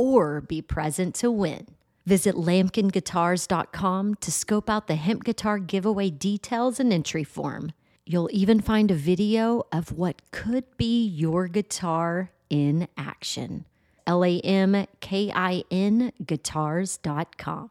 or be present to win. Visit lamkinguitars.com to scope out the hemp guitar giveaway details and entry form. You'll even find a video of what could be your guitar in action. L A M K I N guitars.com.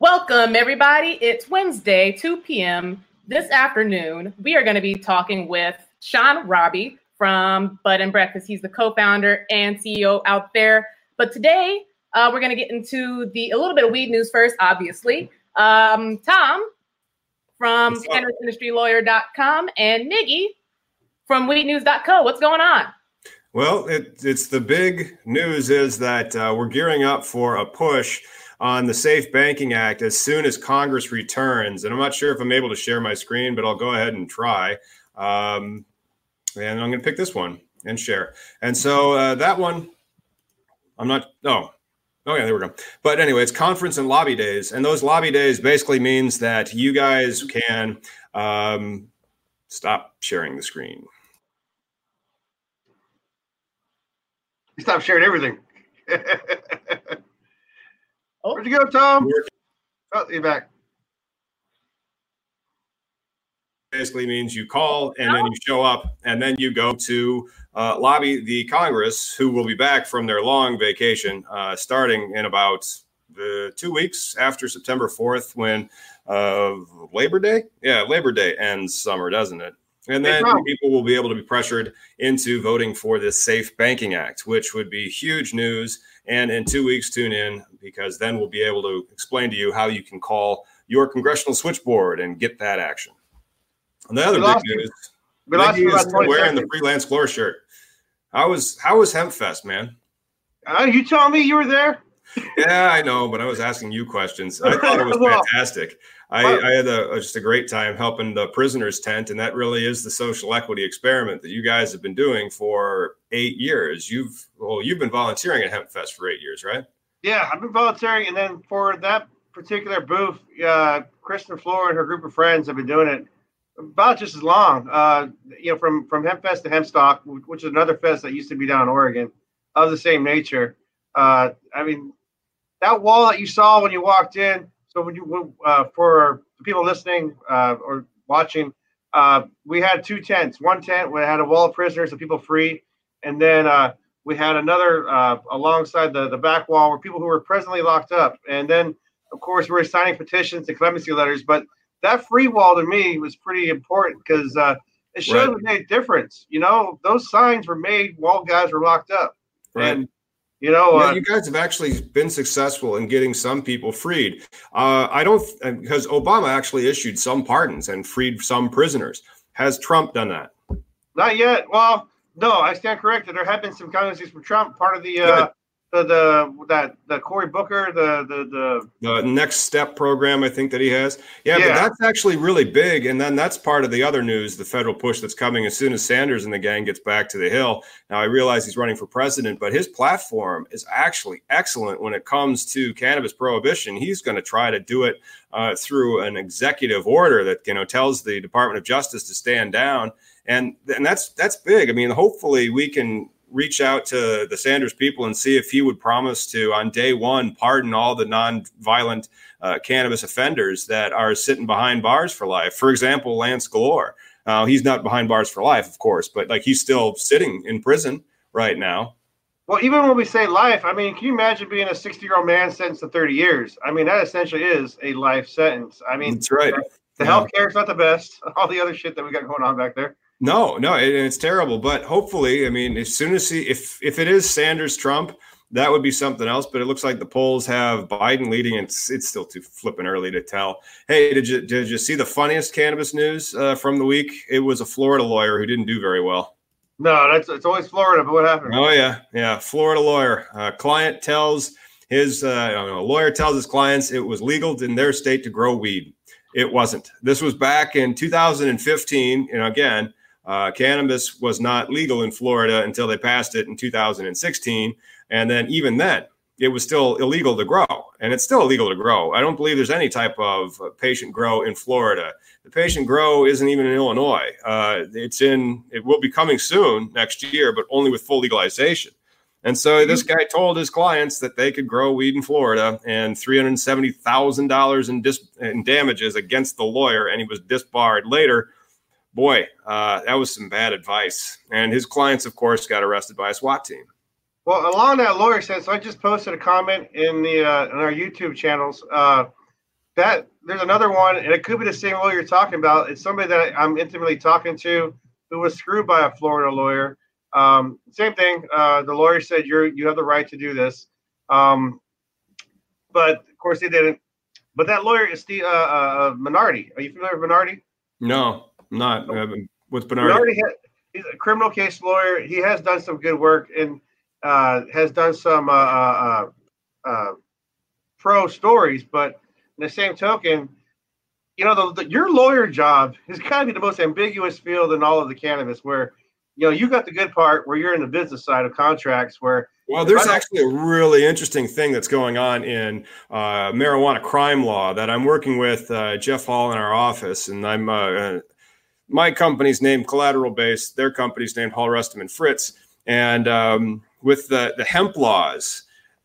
Welcome, everybody. It's Wednesday, 2 p.m. This afternoon, we are going to be talking with Sean Roby from Bud and Breakfast. He's the co-founder and CEO out there. But today, uh, we're going to get into the a little bit of weed news first, obviously. Um, Tom from CannabisIndustryLawyer.com and Niggy from WeedNews.co. What's going on? Well, it, it's the big news is that uh, we're gearing up for a push on the Safe Banking Act as soon as Congress returns. And I'm not sure if I'm able to share my screen, but I'll go ahead and try. Um, and I'm going to pick this one and share. And so uh, that one, I'm not. Oh, oh yeah, there we go. But anyway, it's conference and lobby days, and those lobby days basically means that you guys can um, stop sharing the screen. Stop sharing everything. oh. Where'd you go, Tom? Oh, you're back. basically means you call and then you show up and then you go to uh, lobby the Congress, who will be back from their long vacation uh, starting in about the two weeks after September 4th, when uh, Labor Day, yeah, Labor Day ends summer, doesn't it? And then people will be able to be pressured into voting for this Safe Banking Act, which would be huge news. And in two weeks, tune in because then we'll be able to explain to you how you can call your congressional switchboard and get that action. And the other big news, Mickey is wearing the Free Lance Gloor shirt. How was how was Hempfest, man? Uh, you telling me you were there? yeah, I know, but I was asking you questions. I thought it was fantastic. I, I had a, just a great time helping the prisoners tent, and that really is the social equity experiment that you guys have been doing for eight years. You've well, you've been volunteering at Hempfest for eight years, right? Yeah, I've been volunteering, and then for that particular booth, uh, Kristen Gloor and her group of friends have been doing it about just as long. Uh, you know, from from Hempfest to Hempstock, which is another fest that used to be down in Oregon, of the same nature. Uh, I mean, that wall that you saw when you walked in. So when you uh, for the people listening uh, or watching, uh, we had two tents. One tent we had a wall of prisoners and people free, and then uh, we had another alongside the the back wall where people who were presently locked up. And then, of course, we were signing petitions and clemency letters, but that free wall to me was pretty important because uh, it showed right. made a difference. You know, those signs were made while guys were locked up, right. and you know, uh, you guys have actually been successful in getting some people freed. Uh, I don't because Obama actually issued some pardons and freed some prisoners. Has Trump done that? Not yet. Well, no, I stand corrected. There have been some clemencies from Trump. Part of the uh, the the that the Cory Booker the the the the next step program I think that he has. Yeah, yeah, but that's actually really big. And then that's part of the other news, the federal push that's coming as soon as Sanders and the gang gets back to the Hill. Now I realize he's running for president, but his platform is actually excellent when it comes to cannabis prohibition. He's going to try to do it uh, through an executive order that you know tells the Department of Justice to stand down. And, and that's that's big. I mean, hopefully we can reach out to the Sanders people and see if he would promise to, on day one, pardon all the non-violent uh, cannabis offenders that are sitting behind bars for life. For example, Lance Gloor. Uh, he's not behind bars for life, of course, but like he's still sitting in prison right now. Well, even when we say life, I mean, can you imagine being a 60 year old man sentenced to 30 years? I mean, that essentially is a life sentence. I mean, That's right. the Yeah. healthcare is not the best. All the other shit that we got going on back there. No, no, it, it's terrible. But hopefully, I mean, as soon as he, if if it is Sanders Trump, that would be something else. But it looks like the polls have Biden leading. It's it's still too flipping early to tell. Hey, did you did you see the funniest cannabis news uh, from the week? It was a Florida lawyer who didn't do very well. No, that's it's always Florida. But what happened? Oh yeah, yeah. Florida lawyer. Uh, client tells his uh, I don't know, lawyer tells his clients it was legal in their state to grow weed. It wasn't. This was back in 2015, and again, uh, cannabis was not legal in Florida until they passed it in 2016, and then even then, it was still illegal to grow, and it's still illegal to grow. I don't believe there's any type of uh, patient grow in Florida. The patient grow isn't even in Illinois. Uh, it's in. It will be coming soon next year, but only with full legalization. And so this guy told his clients that they could grow weed in Florida and three hundred seventy thousand dollars in dis- in damages against the lawyer, and he was disbarred later. Boy, uh, that was some bad advice. And his clients, of course, got arrested by a SWAT team. Well, along that lawyer said, so I just posted a comment in the uh, in our YouTube channels. Uh, that there's another one, and it could be the same lawyer you're talking about. It's somebody that I'm intimately talking to who was screwed by a Florida lawyer. Um, same thing. Uh, the lawyer said you're you have the right to do this, um, but of course he didn't. But that lawyer is the uh, uh, Minardi. Are you familiar with Minardi? No, I'm not. Uh, what's Bernard? He's a criminal case lawyer. He has done some good work and uh, has done some uh, uh, uh, uh, pro stories. But in the same token, you know, the, the, your lawyer job is kind of be the most ambiguous field in all of the cannabis, where you know you got the good part where you're in the business side of contracts, where Well, there's actually a really interesting thing that's going on in uh, marijuana crime law that I'm working with uh, Jeff Hall in our office, and I'm uh, my company's named Collateral Base, their company's named Hall Rustum and Fritz, and um, with the the hemp laws.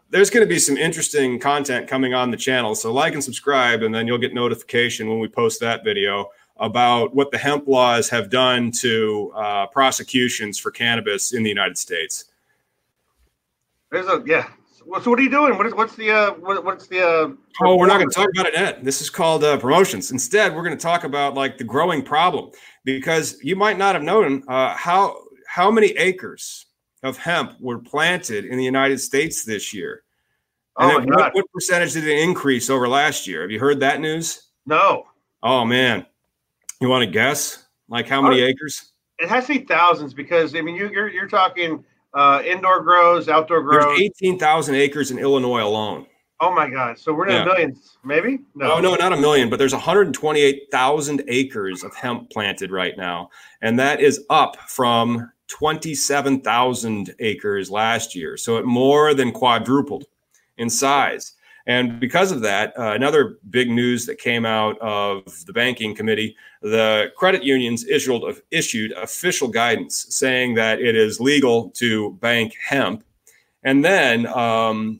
There's going to be some interesting content coming on the channel. So like and subscribe, and then you'll get notification when we post that video about what the hemp laws have done to uh, prosecutions for cannabis in the United States. there's a yeah. So, what are you doing? What is what's the uh, what, what's the uh, Oh, we're not going to talk about it yet. This is called uh, promotions. Instead, we're going to talk about like the growing problem because you might not have known uh, how how many acres of hemp were planted in the United States this year. And Oh my God. what, what percentage did it increase over last year? Have you heard that news? no. Oh man, you want to guess? Like how many acres? It has to be thousands because I mean you, you're you're talking uh, indoor grows, outdoor grows. There's 18,000 acres in Illinois alone. Oh my god! So we're in Yeah. millions, maybe? No, no, not a million, but there's 128,000 acres of hemp planted right now. And that is up from 27,000 acres last year. So it more than quadrupled in size. And because of that, uh, another big news that came out of the banking committee, the credit unions issued, issued official guidance saying that it is legal to bank hemp. And then um,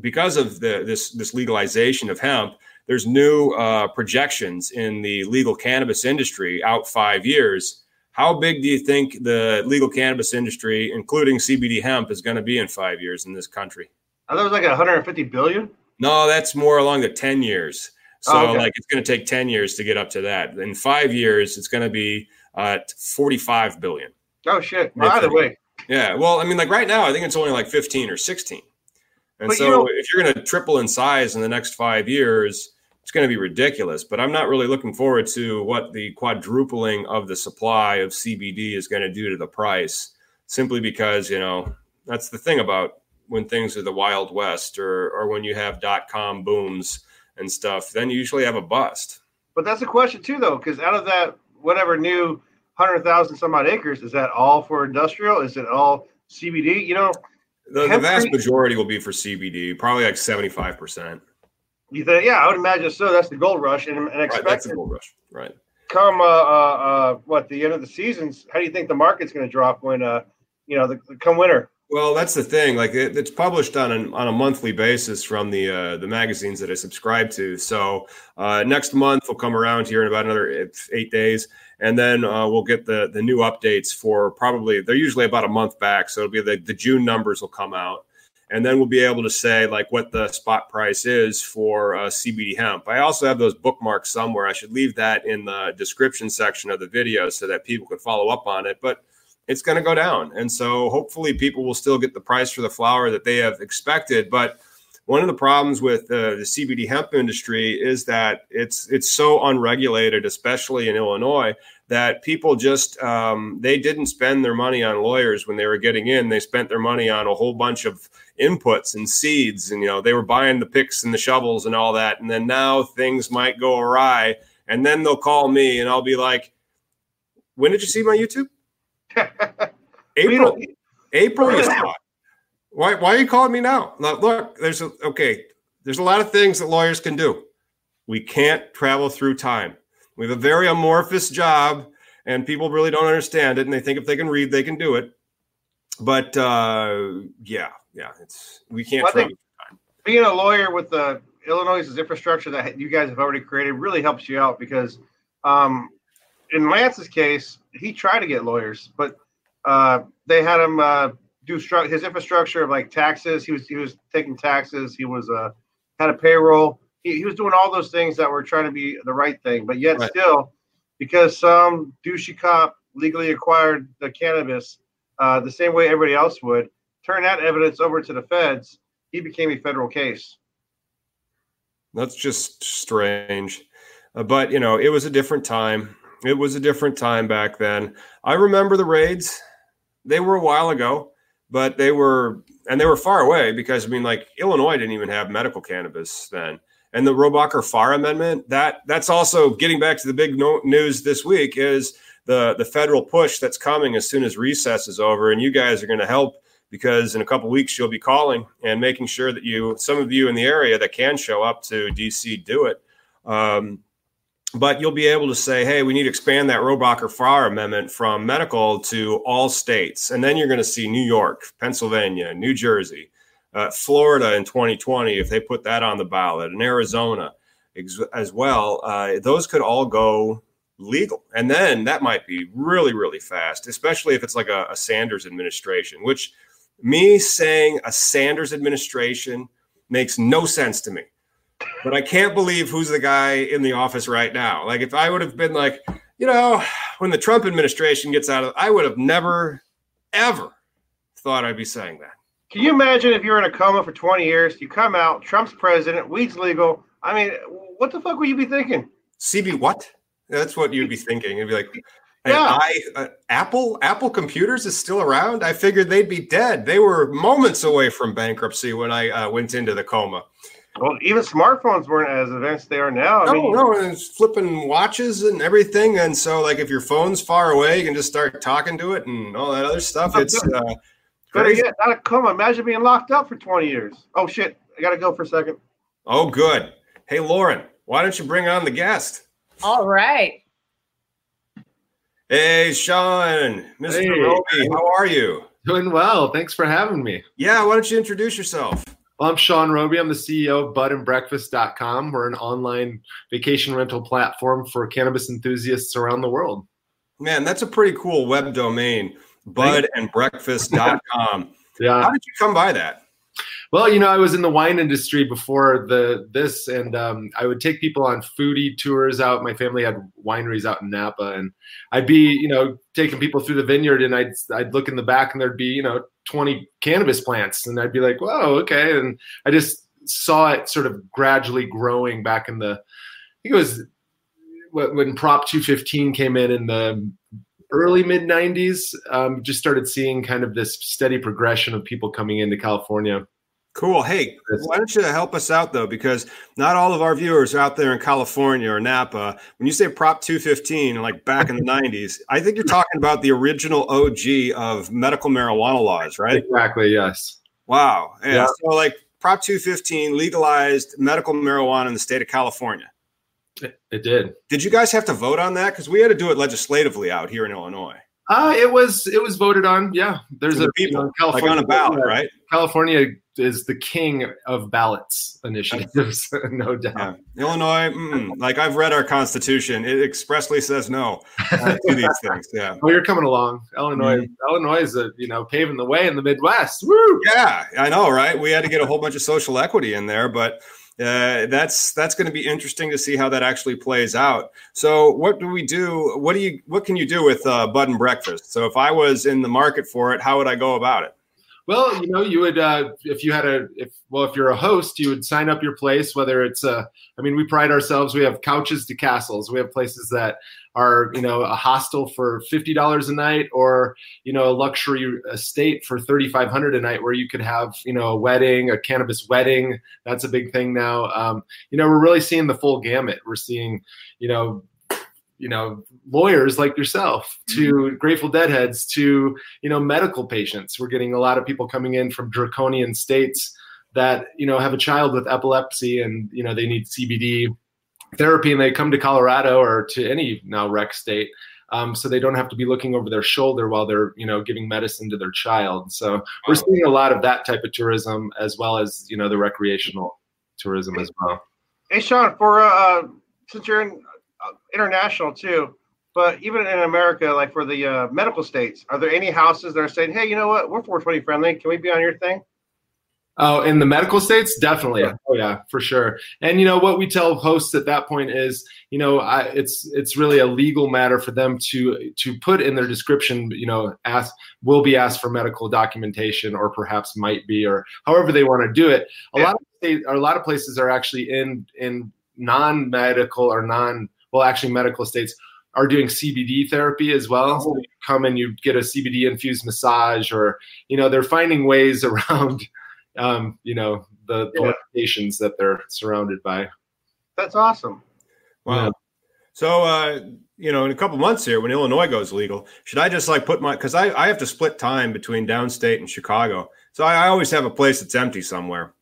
because of the, this, this legalization of hemp, there's new uh, projections in the legal cannabis industry out five years. How big do you think the legal cannabis industry, including CBD hemp, is going to be in five years in this country? I thought it was like 150 billion. No, that's more along the 10 years. So, Oh, okay. like, it's going to take 10 years to get up to that. In five years, it's going to be at 45 billion. Oh shit! Well, That's either way, Yeah. Well, I mean, like right now, I think it's only like 15 or 16. And But so you know- if you're going to triple in size in the next five years, it's going to be ridiculous. But I'm not really looking forward to what the quadrupling of the supply of CBD is going to do to the price, simply because, you know, that's the thing about when things are the Wild West or, or when you have dot com booms and stuff, then you usually have a bust. but that's a question too, though, because out of that whatever new hundred thousand some odd acres, is that all for industrial? Is it all CBD? You know, The, the vast majority will be for CBD, probably like 75%. you think? Yeah, I would imagine so. That's the gold rush, and, and Right, that's the gold rush. Right. come uh, uh, uh, what the end of the seasons. How do you think the market's going to drop when uh, you know, the, come winter? Well, that's the thing. Like it, it's published on an, on a monthly basis from the uh, the magazines that I subscribe to. So uh, next month will come around here in about another eight days, and then uh, we'll get the the new updates for probably they're usually about a month back. So it'll be the the June numbers will come out, and then we'll be able to say like what the spot price is for uh, CBD hemp. I also have those bookmarks somewhere. I should leave that in the description section of the video so that people can follow up on it. But it's going to go down. And so hopefully people will still get the price for the flower that they have expected. But one of the problems with uh, the CBD hemp industry is that it's it's so unregulated, especially in Illinois, that people just um, they didn't spend their money on lawyers when they were getting in. They spent their money on a whole bunch of inputs and seeds, and you know they were buying the picks and the shovels and all that. And then now things might go awry, and then they'll call me, and I'll be like, "When did you see my YouTube?" April. April you saw Why why are you calling me now? Look, there's a okay, there's a lot of things that lawyers can do. We can't travel through time. We have a very amorphous job, and people really don't understand it, and they think if they can read, they can do it. But uh, yeah, yeah, it's we can't well, travel Being a lawyer with the Illinois' infrastructure that you guys have already created really helps you out because um, in Lance's case, he tried to get lawyers, but uh, they had him uh, do stru- his infrastructure of like taxes. He was he was taking taxes. He was uh, had a payroll. He, he was doing all those things that were trying to be the right thing, but yet right. still, because some douchey cop legally acquired the cannabis uh, the same way everybody else would, turn that evidence over to the feds. He became a federal case. That's just strange. Uh, but you know, it was a different time. It was a different time back then. I remember the raids. They were a while ago, but they were and they were far away because I mean, like Illinois didn't even have medical cannabis then. And the Rohrabacher Farr Amendment, that that's also getting back to the big no- news this week is the the federal push that's coming as soon as recess is over, and you guys are going to help because in a couple weeks you'll be calling and making sure that you some of you in the area that can show up to DC do it. Um, but you'll be able to say, hey, we need to expand that Rohrabacher Farr amendment from medical to all states. And then you're going to see New York, Pennsylvania, New Jersey, uh, Florida in 2020, if they put that on the ballot, and Arizona ex- as well. Uh, those could all go legal. And then that might be really, really fast, especially if it's like a, a Sanders administration, which me saying a Sanders administration makes no sense to me but I can't believe who's the guy in the office right now. Like if I would have been like, you know, when the Trump administration gets out of, I would have never, ever thought I'd be saying that. Can you imagine if you're in a coma for 20 years, you come out, Trump's president, weed's legal. I mean, what the fuck would you be thinking? CB what? That's what you'd be thinking. You'd be like, yeah. I, uh, Apple Apple Computers is still around. I figured they'd be dead. They were moments away from bankruptcy when I uh, went into the coma. Well, even smartphones weren't as advanced they are now. I no, mean, no, and it's flipping watches and everything. And so, like, if your phone's far away, you can just start talking to it and all that other stuff. It's uh, better yet, not a coma. Imagine being locked up for twenty years. Oh shit! I gotta go for a second. Oh, good. Hey, Lauren, why don't you bring on the guest? All right. Hey, Sean, Mr. Hey, Roby, how are you? Doing well. Thanks for having me. Yeah, why don't you introduce yourself? Well, I'm Sean Roby. I'm the CEO of budandbreakfast.com. We're an online vacation rental platform for cannabis enthusiasts around the world. Man, that's a pretty cool web domain, budandbreakfast.com. yeah. How did you come by that? Well, you know, I was in the wine industry before the this, and um, I would take people on foodie tours out. My family had wineries out in Napa, and I'd be, you know, taking people through the vineyard, and I'd I'd look in the back, and there'd be, you know, twenty cannabis plants, and I'd be like, "Whoa, okay," and I just saw it sort of gradually growing back in the. I think it was when Prop 215 came in in the early mid 90s. Um, just started seeing kind of this steady progression of people coming into California Cool. Hey, why don't you help us out though? Because not all of our viewers are out there in California or Napa. When you say Prop 215, like back in the 90s, I think you're talking about the original OG of medical marijuana laws, right? Exactly. Yes. Wow. Yeah. yeah. So, like Prop 215 legalized medical marijuana in the state of California. It, it did. Did you guys have to vote on that? Because we had to do it legislatively out here in Illinois. Uh, it was it was voted on. Yeah, there's a the people, you know, like on a ballot, right? California is the king of ballots initiatives, no doubt. Yeah. Illinois, mm-mm. like I've read our constitution, it expressly says no uh, to these things. Yeah. Oh, you're coming along, Illinois. Mm-hmm. Illinois is a you know paving the way in the Midwest. Woo! Yeah, I know, right? We had to get a whole bunch of social equity in there, but uh, that's that's going to be interesting to see how that actually plays out. So, what do we do? What do you? What can you do with uh, Bud and Breakfast? So, if I was in the market for it, how would I go about it? Well, you know, you would uh, if you had a if well if you're a host, you would sign up your place. Whether it's uh, I mean, we pride ourselves. We have couches to castles. We have places that are you know a hostel for fifty dollars a night, or you know a luxury estate for thirty five hundred a night, where you could have you know a wedding, a cannabis wedding. That's a big thing now. Um, you know, we're really seeing the full gamut. We're seeing you know you know lawyers like yourself to grateful deadheads to you know medical patients. We're getting a lot of people coming in from draconian states that you know have a child with epilepsy and you know they need cbd therapy and they come to colorado or to any now rec state um, so they don't have to be looking over their shoulder while they're you know giving medicine to their child. So we're seeing a lot of that type of tourism as well as you know the recreational tourism as well. Hey, Sean, for uh, since you're in international too, but even in America, like for the uh, medical states, are there any houses that are saying, "Hey, you know what? We're 420 friendly. Can we be on your thing?" Oh, in the medical states, definitely. Yeah. Oh yeah, for sure. And you know what we tell hosts at that point is, you know, I, it's it's really a legal matter for them to to put in their description, you know, ask will be asked for medical documentation, or perhaps might be, or however they want to do it. A Yeah. lot of state, or a lot of places are actually in in non medical or non well, actually medical states are doing CBD therapy as well. So you come and you get a CBD infused massage, or you know, they're finding ways around um, you know, the, the Yeah. limitations that they're surrounded by. That's awesome. Wow. Yeah. So, uh, you know, in a couple months here, when Illinois goes legal, should I just like put my because I, I have to split time between downstate and Chicago, so I, I always have a place that's empty somewhere.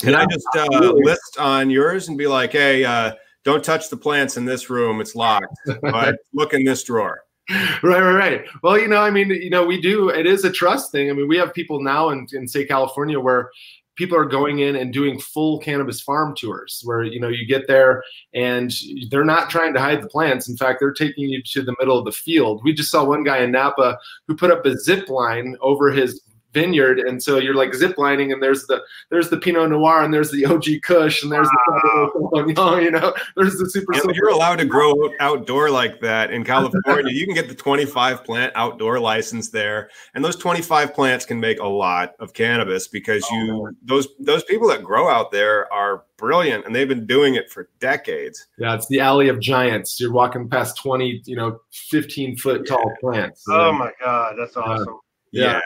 Can I just uh, list on yours and be like, hey, uh, don't touch the plants in this room; it's locked. But look in this drawer. right, right, right. Well, you know, I mean, you know, we do. It is a trust thing. I mean, we have people now in, in say California where people are going in and doing full cannabis farm tours, where you know you get there and they're not trying to hide the plants. In fact, they're taking you to the middle of the field. We just saw one guy in Napa who put up a zip line over his vineyard and so you're like zip lining and there's the there's the pinot noir and there's the og kush and there's the you know there's the super Yeah, you're allowed to grow outdoor like that in California. you can get the 25 plant outdoor license there, and those 25 plants can make a lot of cannabis because oh, you those those people that grow out there are brilliant, and they've been doing it for decades. Yeah, it's the alley of giants. You're walking past 20, you know, 15 foot tall plants. Oh my God, that's awesome. Yeah.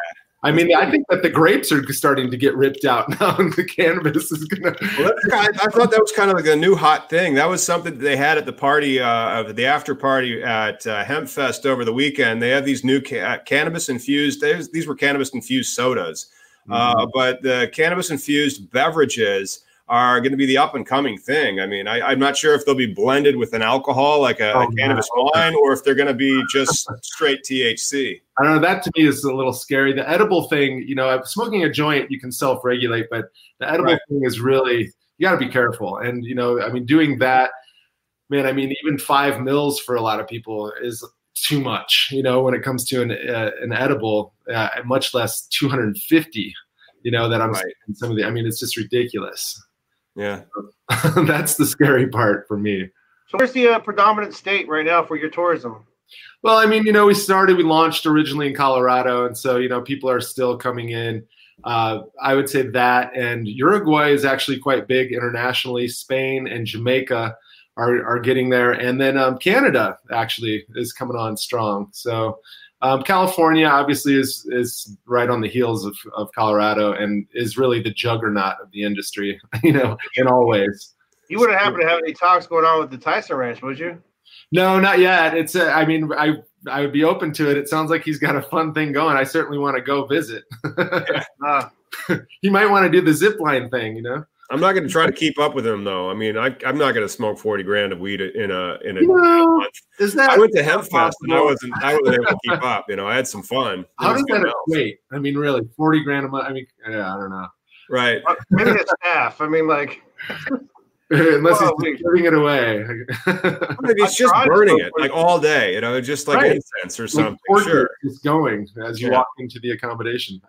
I mean, I think that the grapes are starting to get ripped out now, and the cannabis is gonna. Well, kind I thought that was kind of like a new hot thing. That was something that they had at the party, uh, of the after party at uh, Hemp Fest over the weekend. They have these new ca- uh, cannabis infused. These were cannabis infused sodas, uh, but the cannabis infused beverages are going to be the up and coming thing. I mean, I, I'm not sure if they'll be blended with an alcohol like a, Oh, a cannabis wine, or if they're going to be just straight THC. I don't know. That to me is a little scary. The edible thing, you know, smoking a joint, you can self regulate, but the edible Right. thing is really, you got to be careful. And, you know, I mean, doing that, man, I mean, even five mils for a lot of people is too much, you know, when it comes to an, uh, an edible, uh, much less 250, you know, that I'm Right. some of the, I mean, it's just ridiculous. Yeah. That's the scary part for me. So, where's the uh, predominant state right now for your tourism? Well, I mean, you know, we started, we launched originally in Colorado, and so you know, people are still coming in. Uh, I would say that, and Uruguay is actually quite big internationally. Spain and Jamaica are are getting there, and then um, Canada actually is coming on strong. So. Um, California obviously is is right on the heels of, of Colorado and is really the juggernaut of the industry, you know, in all ways. You wouldn't happen to have any talks going on with the Tyson Ranch, would you? No, not yet. It's a, I mean, I I would be open to it. It sounds like he's got a fun thing going. I certainly want to go visit. Uh, he might want to do the zip line thing, you know. I'm not going to try to keep up with him though. I mean, I, I'm not going to smoke 40 grand of weed in a in a No. month. Is that I went to Hemp Fest and I wasn't I wasn't able to keep up. You know, I had some fun. How does that equate? I mean, really, forty grand a month. I mean, yeah, I don't know. Right. Uh, Maybe it's half. I mean, like, Unless Well, he's giving it away. Maybe it's just burning it like all day. You know, just like Right. incense or something. Sure. is going as you Yeah. walk into the accommodation.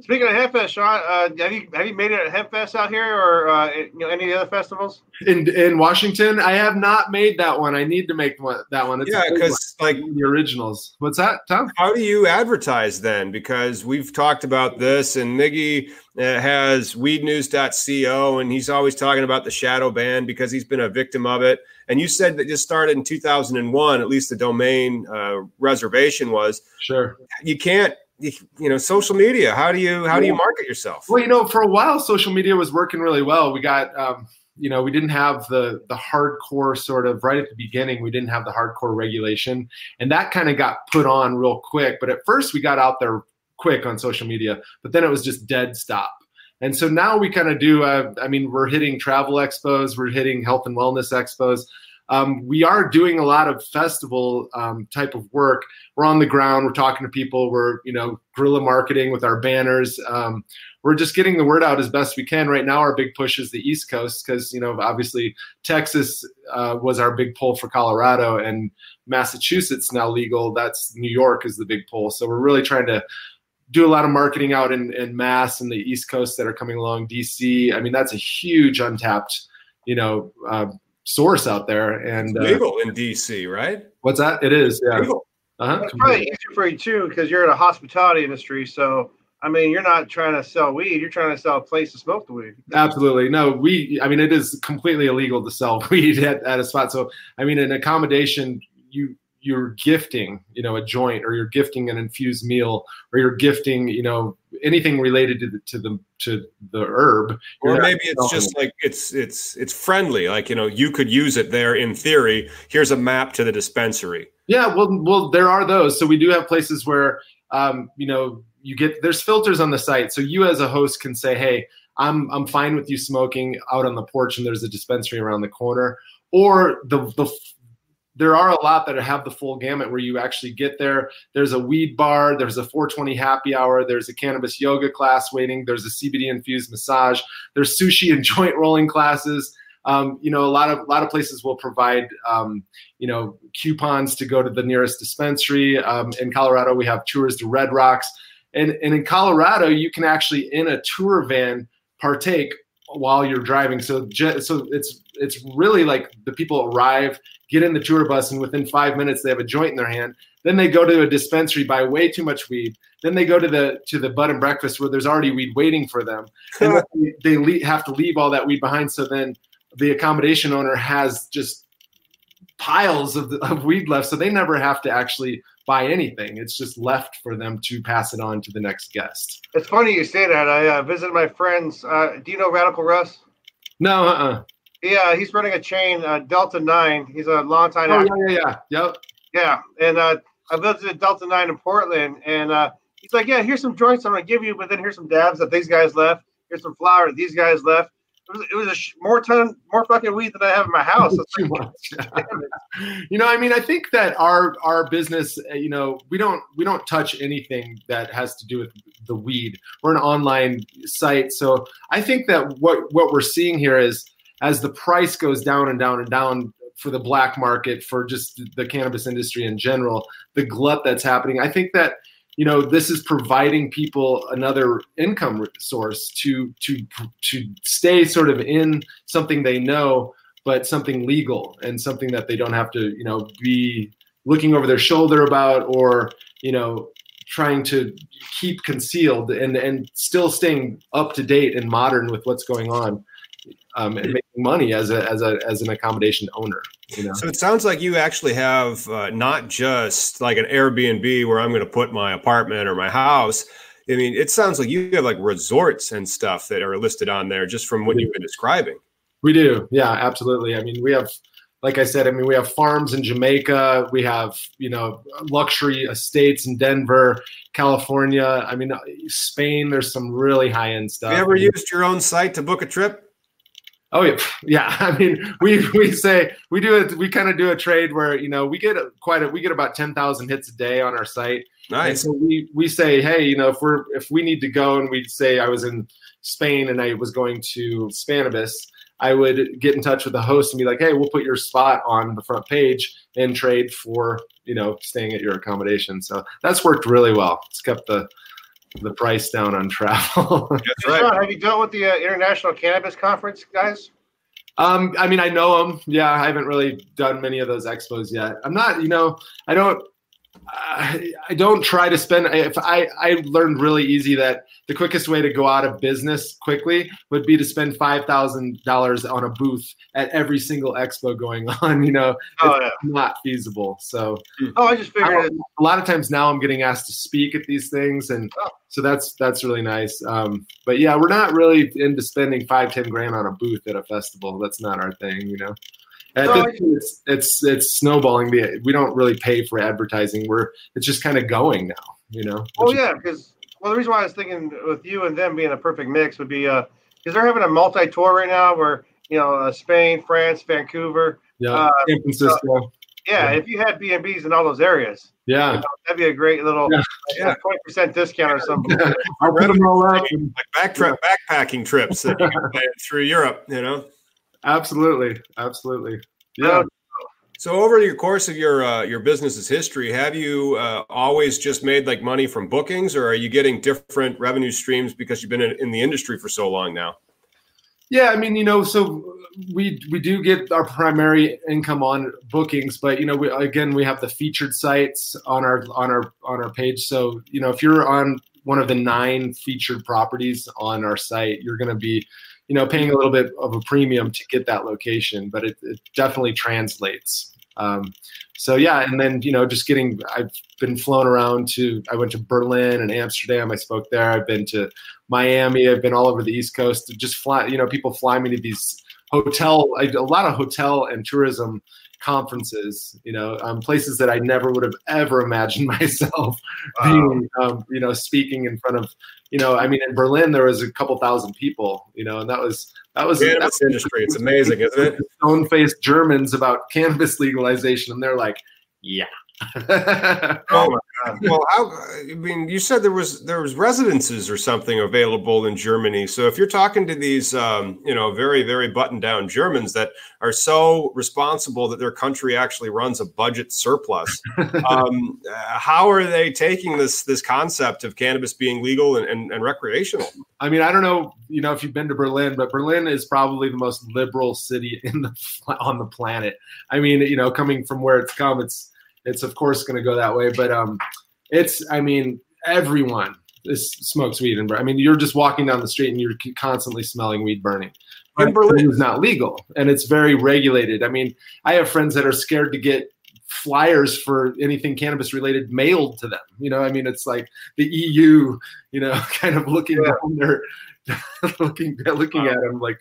Speaking of Hempfest, Sean, uh, have you have you made it at Hempfest out here, or uh, you know any of the other festivals? In in Washington, I have not made that one. I need to make one, that one. It's Yeah, because like the originals. What's that, Tom? how do you advertise then? Because we've talked about this, and Miggy uh, has weednews.co, and he's always talking about the shadow ban because he's been a victim of it. And you said that just started in 2001, at least the domain uh, reservation was. Sure. You can't, you, know, social media. How do you how do you market yourself? Well, you know, for a while, social media was working really well. We got, um, you know, we didn't have the the hardcore sort of right at the beginning. We didn't have the hardcore regulation, and that kind of got put on real quick. But at first, we got out there quick on social media, but then it was just dead stop. And so now we kind of do. Uh, I mean, we're hitting travel expos, we're hitting health and wellness expos. Um, we are doing a lot of festival um, type of work. We're on the ground. We're talking to people. We're you know guerrilla marketing with our banners. Um, we're just getting the word out as best we can. Right now, our big push is the East Coast because you know obviously Texas uh, was our big pull for Colorado, and Massachusetts now legal. That's New York is the big pull. So we're really trying to do a lot of marketing out in, in Mass and the East Coast that are coming along. DC. I mean, that's a huge untapped you know uh, source out there. And uh, Legal in DC, right? what's that? It is. Yeah. Legal. Uh-huh. It's probably easier for you too because you're in a hospitality industry. So I mean, you're not trying to sell weed; you're trying to sell a place to smoke the weed. Absolutely. No, we, I mean, it is completely illegal to sell weed at, at a spot. So, I mean, an accommodation, you, you're gifting, you know, a joint or you're gifting an infused meal or you're gifting, you know, anything related to the, to the, to the herb. Or maybe it's just it. like it's it's it's friendly. Like you know, you could use it there in theory. Here's a map to the dispensary. Yeah, well, well, there are those. So we do have places where, um, you know, you get there's filters on the site, so you as a host can say, "Hey, I'm I'm fine with you smoking out on the porch, and there's a dispensary around the corner." Or the the there are a lot that have the full gamut where you actually get there. There's a weed bar, there's a 420 happy hour, there's a cannabis yoga class waiting, there's a CBD infused massage, there's sushi and joint rolling classes. Um, you know, a lot of a lot of places will provide um, you know coupons to go to the nearest dispensary. Um, in Colorado, we have tours to Red Rocks, and and in Colorado, you can actually in a tour van partake while you're driving. So so it's it's really like the people arrive, get in the tour bus, and within five minutes they have a joint in their hand. Then they go to a dispensary, buy way too much weed. Then they go to the to the bud and breakfast where there's already weed waiting for them, and they, they le- have to leave all that weed behind. So then the accommodation owner has just piles of, of weed left, so they never have to actually buy anything. It's just left for them to pass it on to the next guest. It's funny you say that. I uh, visited my friends. Uh, do you know Radical Russ? No, uh-uh. Yeah, he's running a chain, uh, Delta Nine. He's a long time. Oh, yeah, yeah, yeah. Yep. Yeah, and uh, I visited Delta Nine in Portland, and uh, he's like, "Yeah, here's some joints I'm gonna give you, but then here's some dabs that these guys left. Here's some flour that these guys left. It was, it was a sh- more ton, more fucking weed than I have in my house. Too much. you know, I mean, I think that our our business, uh, you know, we don't we don't touch anything that has to do with the weed. We're an online site, so I think that what what we're seeing here is as the price goes down and down and down for the black market, for just the cannabis industry in general, the glut that's happening. I think that you know this is providing people another income source to to to stay sort of in something they know but something legal and something that they don't have to you know be looking over their shoulder about or you know trying to keep concealed and and still staying up to date and modern with what's going on um, and making money as a as a as an accommodation owner you know So it sounds like you actually have uh, not just like an Airbnb where I'm going to put my apartment or my house. I mean, it sounds like you have like resorts and stuff that are listed on there just from what you've been describing. We do. Yeah, absolutely. I mean, we have, like I said, I mean, we have farms in Jamaica. We have, you know, luxury estates in Denver, California. I mean, Spain, there's some really high end stuff. Have you ever used your own site to book a trip? Oh yeah, yeah. I mean, we we say we do it. We kind of do a trade where you know we get quite a we get about ten thousand hits a day on our site. Nice. And so we we say, hey, you know, if we're if we need to go and we'd say I was in Spain and I was going to Spannabis, I would get in touch with the host and be like, hey, we'll put your spot on the front page and trade for you know staying at your accommodation. So that's worked really well. It's kept the the price down on travel. That's Sean, right. have you dealt with the uh, International Cannabis Conference guys? Um, I mean, I know them. Yeah, I haven't really done many of those expos yet. I'm not, you know, I don't, I, I don't try to spend. If I, I learned really easy that the quickest way to go out of business quickly would be to spend five thousand dollars on a booth at every single expo going on. You know, Oh it's yeah. not feasible. So Oh, I just figured. a lot of times now I'm getting asked to speak at these things, and Oh. so that's that's really nice. Um, but yeah, we're not really into spending five ten grand on a booth at a festival. That's not our thing, you know. At No, this point, it's it's it's snowballing. The- We don't really pay for advertising. We're it's just kind of going now, you know. Oh yeah, because well, the reason why I was thinking with you and them being a perfect mix would be uh, because they're having a multi tour right now where you know uh, Spain, France, Vancouver. yeah. uh, San Francisco. Yeah, Yeah. if you had B and B's in all those areas, Yeah, that'd be a great little Yeah. Yeah. twenty percent discount or something. I'll put them all up. Like back tra- backpacking trips that you can plan through Europe, you know. Absolutely, absolutely. Yeah. So over your course of your uh, your business's history, have you uh, always just made like money from bookings, or are you getting different revenue streams because you've been in, in the industry for so long now? Yeah, I mean, you know, so we we do get our primary income on bookings, but you know, we, again, we have the featured sites on our on our on our page. So you know, if you're on one of the nine featured properties on our site, you're going to be, you know, paying a little bit of a premium to get that location, but it, it definitely translates. Um, so yeah, and then you know, just getting. I've been flown around to. I went to Berlin and Amsterdam. I spoke there. I've been to Miami. I've been all over the East Coast. Just fly. You know, people fly me to these hotel. I, a lot of hotel and tourism conferences. You know, um, places that I never would have ever imagined myself being. Um, you know, speaking in front of. You know, I mean, in Berlin there was a couple thousand people. You know, and that was that was that Cannabis industry, it's amazing, isn't it? stone faced Germans about cannabis legalization, and they're like, yeah. Oh my god! Well, how, I mean, you said there was there was residences or something available in Germany. So if you're talking to these, um, you know, very very buttoned down Germans that are so responsible that their country actually runs a budget surplus, um, how are they taking this this concept of cannabis being legal and, and, and recreational? I mean, I don't know, you know, if you've been to Berlin, but Berlin is probably the most liberal city in the on the planet. I mean, you know, coming from where it's come, it's it's of course going to go that way, but um, it's I mean, everyone is smokes weed, and I mean, you're just walking down the street and you're constantly smelling weed burning. In Berlin. is not legal, and it's very regulated. I mean, I have friends that are scared to get flyers for anything cannabis related mailed to them. You know, I mean, it's like the EU, you know, kind of looking Yeah. down there, looking looking at them like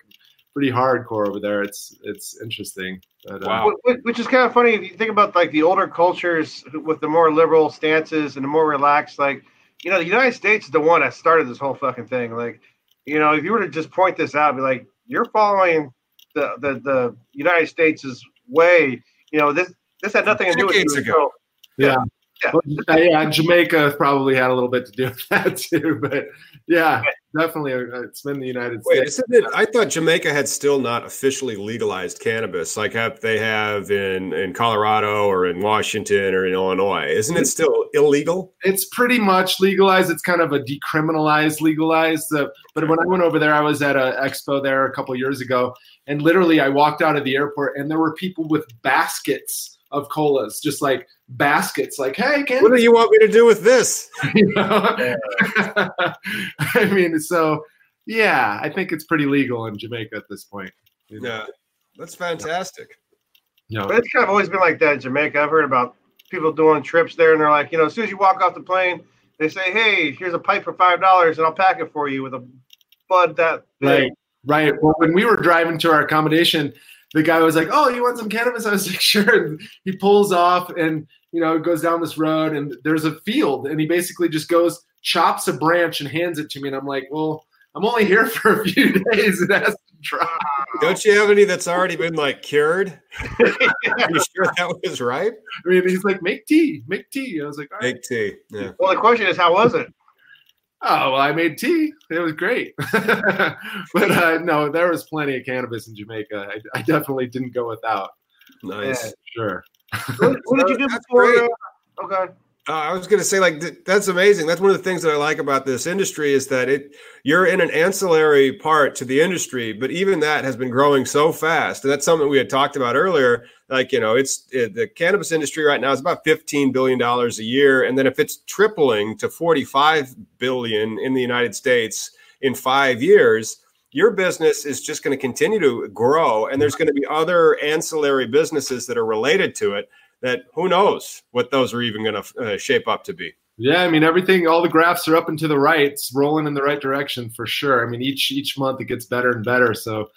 pretty hardcore over there. It's it's interesting. But, uh, Wow. Wh- wh- Which is kind of funny if you think about like the older cultures with the more liberal stances and the more relaxed. Like, you know, the United States is the one that started this whole fucking thing. Like, you know, if you were to just point this out, be like, you're following the the, the United States' way. You know, this this had nothing to do with Decades you. ago. So, Yeah. Yeah. But, uh, yeah, Jamaica probably had a little bit to do with that too, but yeah, definitely, uh, it's been the United Wait, States. isn't it? I thought Jamaica had still not officially legalized cannabis, like have they have in in Colorado or in Washington or in Illinois. Isn't it still illegal? it's pretty much legalized. It's kind of a decriminalized, legalized. Uh, but when I went over there, I was at an expo there a couple years ago, and literally I walked out of the airport, and there were people with baskets of colas, just like baskets, like, "Hey, can What do you want me to do with this? you know?" I mean, so yeah, I think it's pretty legal in Jamaica at this point. you know? Yeah, that's fantastic. You know, but it's kind of always been like that in Jamaica. I've heard about people doing trips there, and they're like, you know, as soon as you walk off the plane, they say, "Hey, here's a pipe for five dollars, and I'll pack it for you with a bud that big." Right, right. Well, when we were driving to our accommodation, the guy was like, "Oh, you want some cannabis?" I was like, "Sure." And he pulls off, and you know, goes down this road, and there's a field, and he basically just goes, chops a branch, and hands it to me, and I'm like, "Well, I'm only here for a few days. It has to dry." Don't you have any that's already been like cured? Are you sure that was right? I mean, he's like, make tea, make tea. I was like, all right. Make tea. Yeah. Well, the question is, how was it? Oh, well, I made tea. It was great. but uh, no, there was plenty of cannabis in Jamaica. I, I definitely didn't go without. Nice. Yeah. Sure. What, what did you do That's before? Uh, okay. Uh, I was going to say, like, th- that's amazing. That's one of the things that I like about this industry is that it you're in an ancillary part to the industry, but even that has been growing so fast. And that's something we had talked about earlier. Like, you know, it's it, the cannabis industry right now is about fifteen billion dollars a year, and then if it's tripling to forty-five billion in the United States in five years. Your business is just going to continue to grow, and there's going to be other ancillary businesses that are related to it that who knows what those are even going to uh, shape up to be. Yeah, I mean everything. All the graphs are up and to the right. It's rolling in the right direction for sure. I mean each each month it gets better and better. So,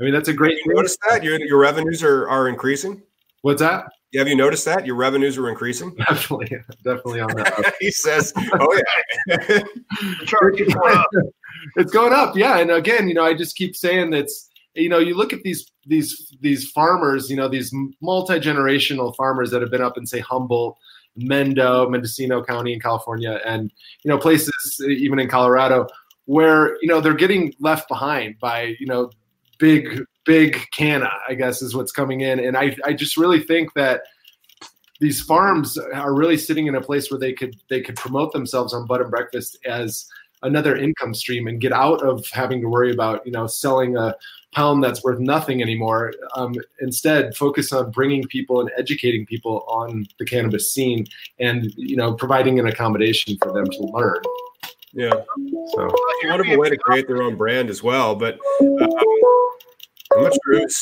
I mean that's a great. You notice that your your revenues are are increasing. What's that? Have you noticed that your revenues are increasing? Definitely, definitely on that. he says, "Oh yeah." The chart keeps going up. it's going up yeah and again you know i just keep saying that's you know you look at these these these farmers you know these multi-generational farmers that have been up in say humboldt mendo mendocino county in california and you know places even in colorado where you know they're getting left behind by you know big big canna i guess is what's coming in. And i i just really think that these farms are really sitting in a place where they could they could promote themselves on bud and breakfast as another income stream and get out of having to worry about you know selling a pound that's worth nothing anymore. Um, instead focus on bringing people and educating people on the cannabis scene and you know providing an accommodation for them to learn Yeah, so a wonderful way to create their own brand as well. But um, I'm not sure whose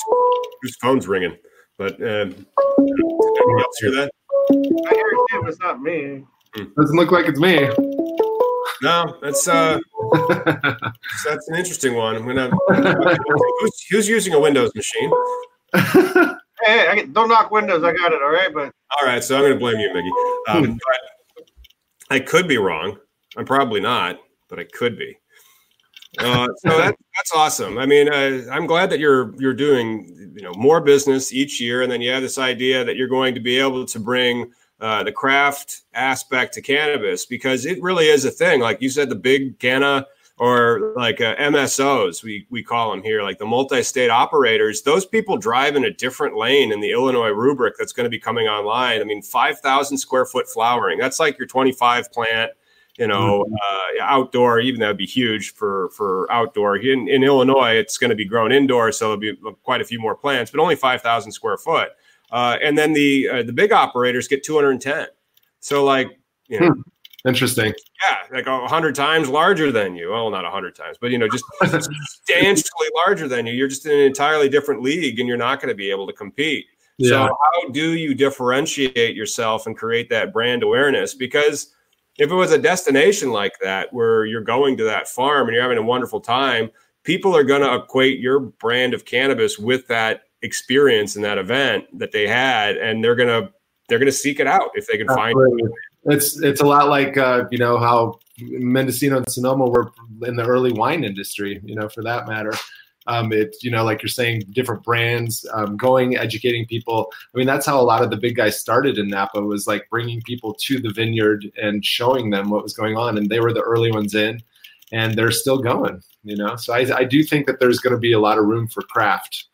whose phone's ringing. But um, did anyone else hear that? I hear it too, but it's not me. doesn't look like it's me No, that's uh, that's an interesting one. I'm gonna. who's, who's using a Windows machine? Hey, I don't knock windows. I got it. All right, but All right, so I'm going to blame you, Mickey. Um, but I could be wrong. I'm probably not, but I could be. Uh, so that, that's awesome. I mean, uh, I'm glad that you're you're doing you know more business each year, and then you have this idea that you're going to be able to bring uh, the craft aspect to cannabis because it really is a thing. Like you said, the big canna or like uh, MSOs, we we call them here, like the multi-state operators. Those people drive in a different lane in the Illinois rubric that's going to be coming online. I mean, five thousand square foot flowering. That's like your twenty-five plant. You know, uh, outdoor. Even that would be huge for for outdoor. In in Illinois, it's going to be grown indoor, so there'll be quite a few more plants, but only five thousand square foot. Uh, and then the uh, the big operators get two hundred and ten. So like you know, interesting yeah, like a hundred times larger than you. Well, not a hundred times, but you know, just substantially larger than you. You're just in an entirely different league, and you're not going to be able to compete. So, how do you differentiate yourself and create that brand awareness? Because if it was a destination like that, where you're going to that farm and you're having a wonderful time, people are going to equate your brand of cannabis with that experience and that event that they had, and they're going to they're going to seek it out if they can find it. It's it's a lot like uh, you know how Mendocino and Sonoma were in the early wine industry. You know, for that matter, um, it's you know like you're saying, different brands, um, going educating people. I mean, that's how a lot of the big guys started in Napa was like bringing people to the vineyard and showing them what was going on, and they were the early ones in, and they're still going. You know, so I, I do think that there's going to be a lot of room for craft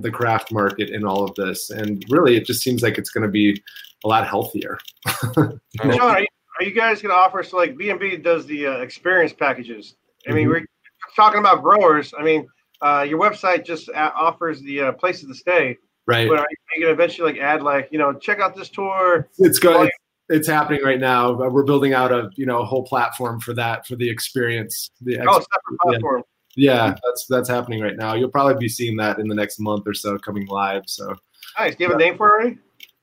the craft market in all of this and really it just seems like it's going to be a lot healthier John, are you, are you guys going to offer? So, like, B and B does the uh, experience packages. I mean, Mhm. we're talking about growers. I mean, uh, your website just a- offers the uh, places to stay, right. But are you going to eventually like add like you know check out this tour? it's going it's, it's happening right now. Uh, we're building out a you know a whole platform for that for the experience the ex- Oh, separate platform. yeah. That's that's happening right now. You'll probably be seeing that in the next month or so coming live so. Nice. Do you have a name for it already?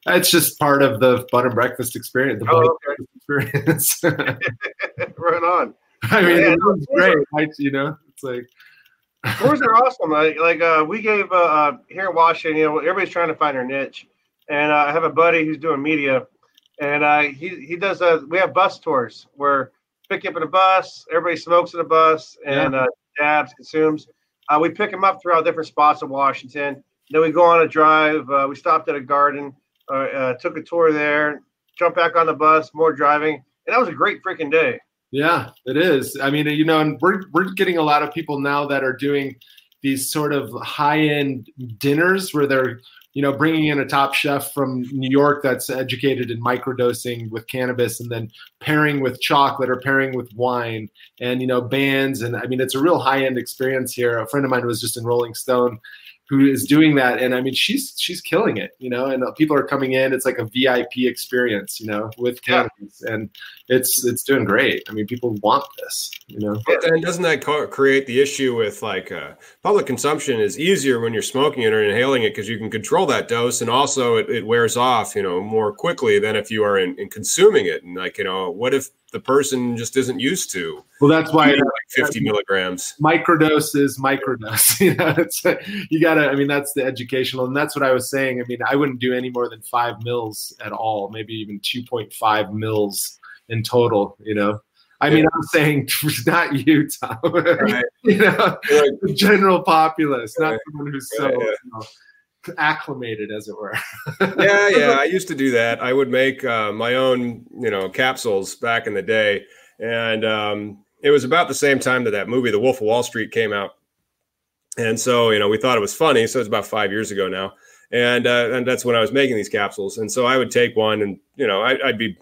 it's just part of the Bud and Breakfast experience the Oh, butter experience. Right on. i mean Yeah, it's great you know? It's like Tours are awesome. Like, like uh, we gave uh, uh, here in Washington, you know, everybody's trying to find their niche, and uh, I have a buddy who's doing media, and uh, he he does. Uh, we have bus tours where pick you up in a bus, everybody smokes in a bus, and uh, dabs, consumes. Uh, we pick them up throughout different spots in Washington. Then we go on a drive. Uh, we stopped at a garden, uh, uh, took a tour there, jumped back on the bus, more driving, and that was a great freaking day. Yeah, it is. I mean, you know, and we're we're getting a lot of people now that are doing these sort of high end dinners where they're you know bringing in a top chef from New York that's educated in microdosing with cannabis and then pairing with chocolate or pairing with wine and you know bands and I mean it's a real high end experience here. A friend of mine was just in Rolling Stone who is doing that. And i mean she's she's killing it you know and people are coming in. It's like a vip experience you know with cannabis. Yeah. and it's it's doing great. I mean people want this you know? And doesn't that co- create the issue with like uh, public consumption is easier when you're smoking it or inhaling it because you can control that dose. And also it, it, wears off you know more quickly than if you are in, in consuming it. And like you know what if the person just isn't used to. Well, that's why like 50 milligrams. Microdoses, microdose. You know, it's you gotta. I mean, that's the educational, and that's what I was saying. I mean, I wouldn't do any more than five mils at all. Maybe even 2.5 mils in total. You know. I mean, I'm saying not you, Tom. Right. you know, like, the general populace, not someone who's so. Right, yeah. you know, acclimated, as it were. yeah, yeah. I used to do that. I would make uh, my own, you know, capsules back in the day, and um, it was about the same time that that movie, The Wolf of Wall Street, came out. And so, you know, we thought it was funny. So it's about five years ago now, and uh, and that's when I was making these capsules. And so I would take one, and you know, I, I'd be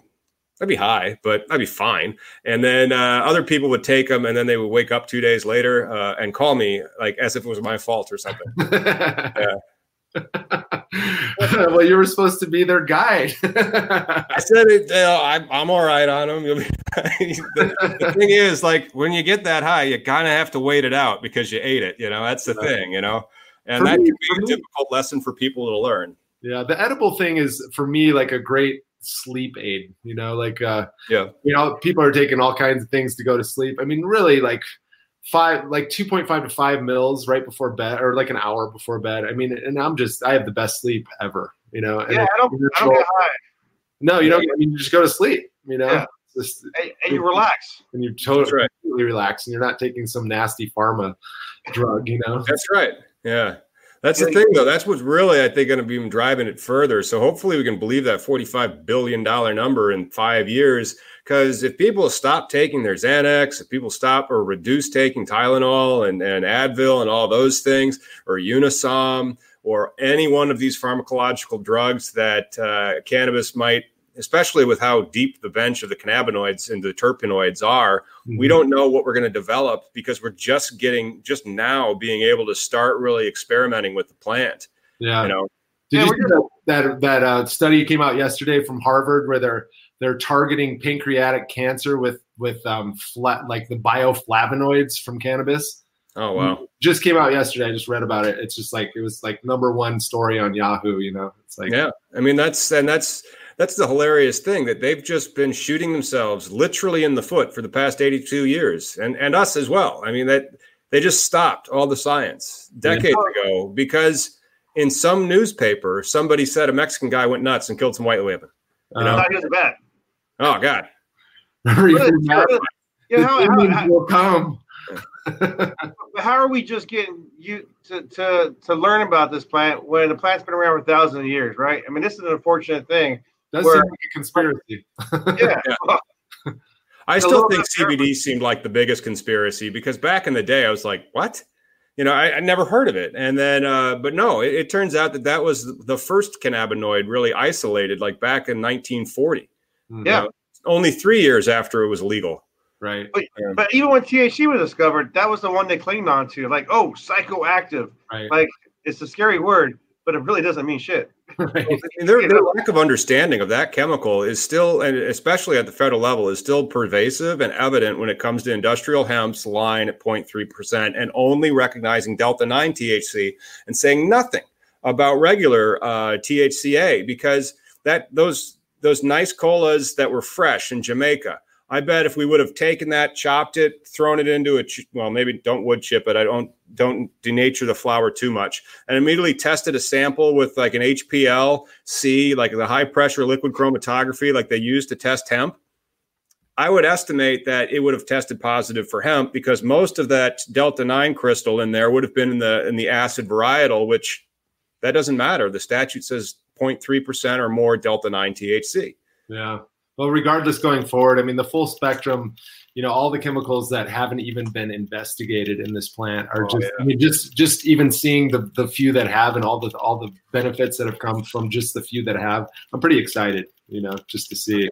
I'd be high, but I'd be fine. And then uh, other people would take them, and then they would wake up two days later uh, and call me like as if it was my fault or something. yeah. well, you were supposed to be their guide. I said it. You know, I, am all right on them. the, the, thing is, like when you get that high, you kind of have to wait it out because you ate it. You know, that's the thing. You know, and for that me, can be a me, difficult lesson for people to learn. Yeah, the edible thing is for me like a great sleep aid. You know, like uh, yeah, you know, people are taking all kinds of things to go to sleep. I mean, really, like five like 2.5 to 5 mils right before bed or like an hour before bed i mean and i'm just i have the best sleep ever you know yeah, I don't, I don't get high. no you don't i mean you just go to sleep you know yeah. just, and, and, you relax and you're totally right. relax and you're not taking some nasty pharma drug you know that's right yeah that's the thing, though. That's what's really, I think, going to be driving it further. So hopefully, we can believe that forty-five billion dollar number in five years. Because if people stop taking their Xanax, if people stop or reduce taking Tylenol and, and Advil and all those things, or Unisom, or any one of these pharmacological drugs that uh, cannabis might especially with how deep the bench of the cannabinoids and the terpenoids are, mm-hmm. we don't know what we're going to develop because we're just getting just now being able to start really experimenting with the plant. Yeah. You know. Did yeah, you see that that, that uh, study came out yesterday from Harvard where they're they're targeting pancreatic cancer with with um flat like the bioflavonoids from cannabis. Oh wow! Just came out yesterday. I just read about it. It's just like it was like number one story on Yahoo. You know, it's like yeah. I mean that's and that's that's the hilarious thing that they've just been shooting themselves literally in the foot for the past 82 years and and us as well i mean that they just stopped all the science decades yeah. ago because in some newspaper somebody said a mexican guy went nuts and killed some white women you know? he was bad. Oh god yeah, how, how, how, will come how are we just getting you to, to to learn about this plant when the plant's been around for thousands of years, right? I mean, this is an unfortunate thing does where, seem like a conspiracy. yeah. yeah. I still think CBD seemed like the biggest conspiracy because back in the day, I was like, what? You know, I, I never heard of it. And then, uh, but no, it, it, turns out that that was the first cannabinoid really isolated, like back in 1940. Hmm. Yeah. Know, only three years after it was legal. Right. But, but, even when THC was discovered, that was the one they clinged on to. Like, oh, psychoactive. Right. Like, it's a scary word, but it really doesn't mean shit. Right. their, their lack of understanding of that chemical is still, and especially at the federal level, is still pervasive and evident when it comes to industrial hemp's line at 0.3% and only recognizing delta 9 THC and saying nothing about regular uh, THCA because that those those nice colas that were fresh in Jamaica I bet if we would have taken that, chopped it, thrown it into a well, maybe don't wood chip it. I don't don't denature the flower too much, and immediately tested a sample with like an HPLC, like the high pressure liquid chromatography, like they use to test hemp. I would estimate that it would have tested positive for hemp because most of that delta nine crystal in there would have been in the in the acid varietal, which that doesn't matter. The statute says 0.3 percent or more delta nine THC. Yeah. Well, regardless, going forward, I mean, the full spectrum, you know, all the chemicals that haven't even been investigated in this plant are Oh, just, yeah. I mean, just, just even seeing the the few that have and all the all the benefits that have come from just the few that have, I'm pretty excited, you know, just to see.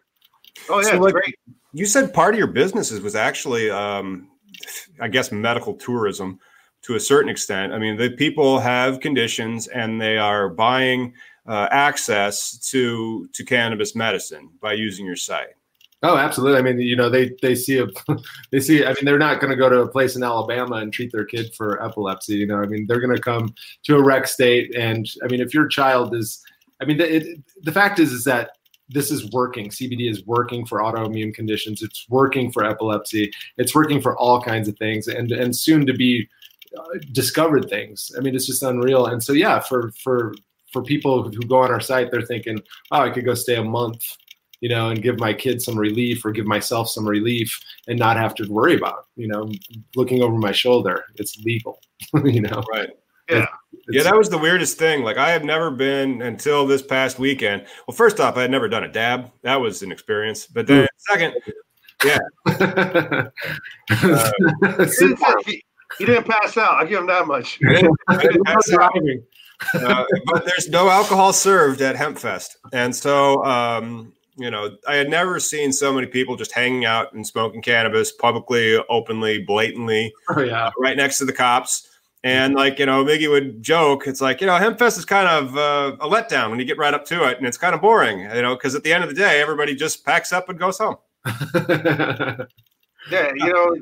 Oh yeah, So, like- great. You said part of your businesses was actually, um, I guess, medical tourism to a certain extent. I mean, the people have conditions and they are buying uh, access to to cannabis medicine by using your site. Oh, absolutely. I mean, you know, they they see a they see. I mean, they're not going to go to a place in Alabama and treat their kid for epilepsy. You know, I mean, they're going to come to a rec state, and I mean, if your child is, I mean, the, it, the fact is, is that this is working. CBD is working for autoimmune conditions. It's working for epilepsy. It's working for all kinds of things, and and soon to be uh, discovered things. I mean, it's just unreal. And so, yeah, for for for people who go on our site, they're thinking, oh, I could go stay a month you know, and give my kids some relief or give myself some relief and not have to worry about, you know, looking over my shoulder. It's legal, you know. Right. Yeah. Yeah, that was the weirdest thing. Like I have never been until this past weekend. Well, first off, I had never done a dab. That was an experience. But then mm. second, uh, that. He didn't, he- he didn't pass out. I'll give him that much. I didn't- I didn't pass out. driving. Uh, but there's no alcohol served at Hempfest, and so um, you know I had never seen so many people just hanging out and smoking cannabis publicly, openly, blatantly, Oh yeah. right next to the cops. And like you know, Miggy would joke, it's like you know, Hempfest is kind of uh, a letdown when you get right up to it, and it's kind of boring, you know, because at the end of the day, everybody just packs up and goes home. Yeah, you know,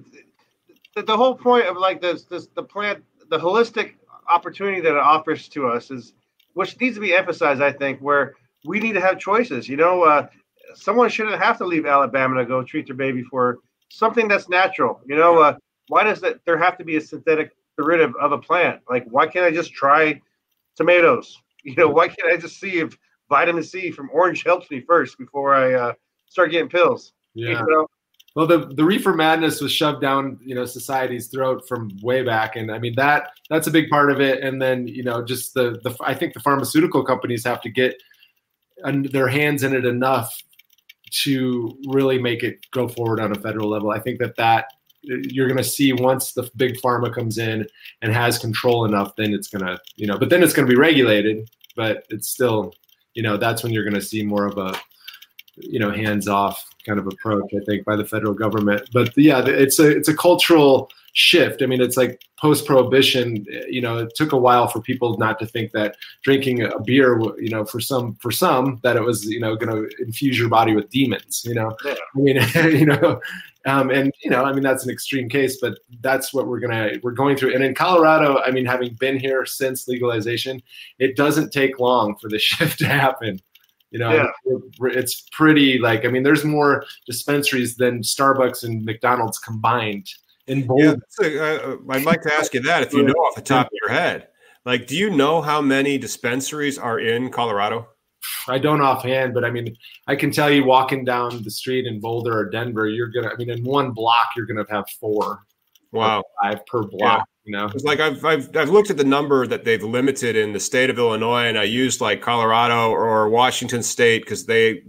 the, the whole point of like this, this the plant, the holistic opportunity that it offers to us is, which needs to be emphasized. I think where we need to have choices. You know, uh, someone shouldn't have to leave Alabama to go treat their baby for something that's natural. You know, uh, why does that there have to be a synthetic derivative of a plant? Like, why can't I just try tomatoes? You know, why can't I just see if vitamin C from orange helps me first before I uh, start getting pills? yeah. You know? Well, the, the reefer madness was shoved down, you know, society's throat from way back, and I mean that that's a big part of it. And then, you know, just the the I think the pharmaceutical companies have to get their hands in it enough to really make it go forward on a federal level. I think that that you're going to see once the big pharma comes in and has control enough, then it's going to, you know, but then it's going to be regulated. But it's still, you know, that's when you're going to see more of a, you know, hands off kind of approach. I think by the federal government. But yeah, it's a it's a cultural shift. I mean, it's like post prohibition. You know, it took a while for people not to think that drinking a beer, you know, for some for some that it was you know going to infuse your body with demons. You know, Yeah. I mean, you know. Um, and you know, I mean, that's an extreme case, but that's what we're gonna we're going through. And in Colorado, I mean, having been here since legalization, it doesn't take long for the shift to happen. You know, Yeah. it's pretty like I mean, there's more dispensaries than Starbucks and McDonald's combined in Boulder. Yeah, that's a- uh, I'd like to ask you that if you know off the top of your head. Like, do you know how many dispensaries are in Colorado? I don't offhand, but I mean, I can tell you walking down the street in Boulder or Denver, you're gonna. I mean, in one block, you're gonna have four, Wow. five per block. You know, It's like I've, I've I've looked at the number that they've limited in the state of Illinois, and I used like Colorado or Washington State because they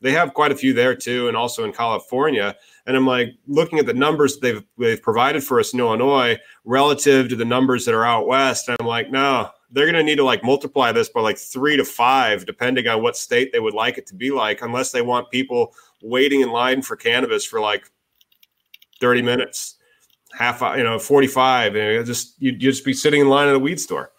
they have quite a few there too, and also in California. And I'm like looking at the numbers they've they've provided for us in Illinois relative to the numbers that are out west. And I'm like, no, they're going to need to like multiply this by like three to five, depending on what state they would like it to be like, unless they want people waiting in line for cannabis for like 30 minutes half you know 45 and it just you'd just be sitting in line at a weed store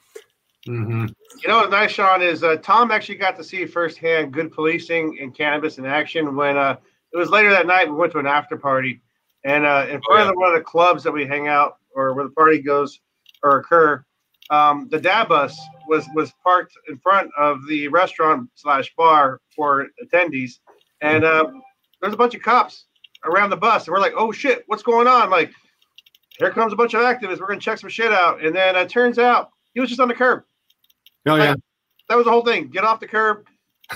hmm You know what's nice, Sean, is uh, Tom actually got to see firsthand good policing and cannabis in action when uh, it was later that night. We went to an after party, and uh, in front yeah. of one of the clubs that we hang out or where the party goes or occur, um, the dab bus was was parked in front of the restaurant slash bar for attendees, and uh, there's a bunch of cops around the bus, and we're like, "Oh shit, what's going on?" Like, here comes a bunch of activists. We're gonna check some shit out, and then it turns out he was just on the curb Oh yeah, that was the whole thing. Get off the curb.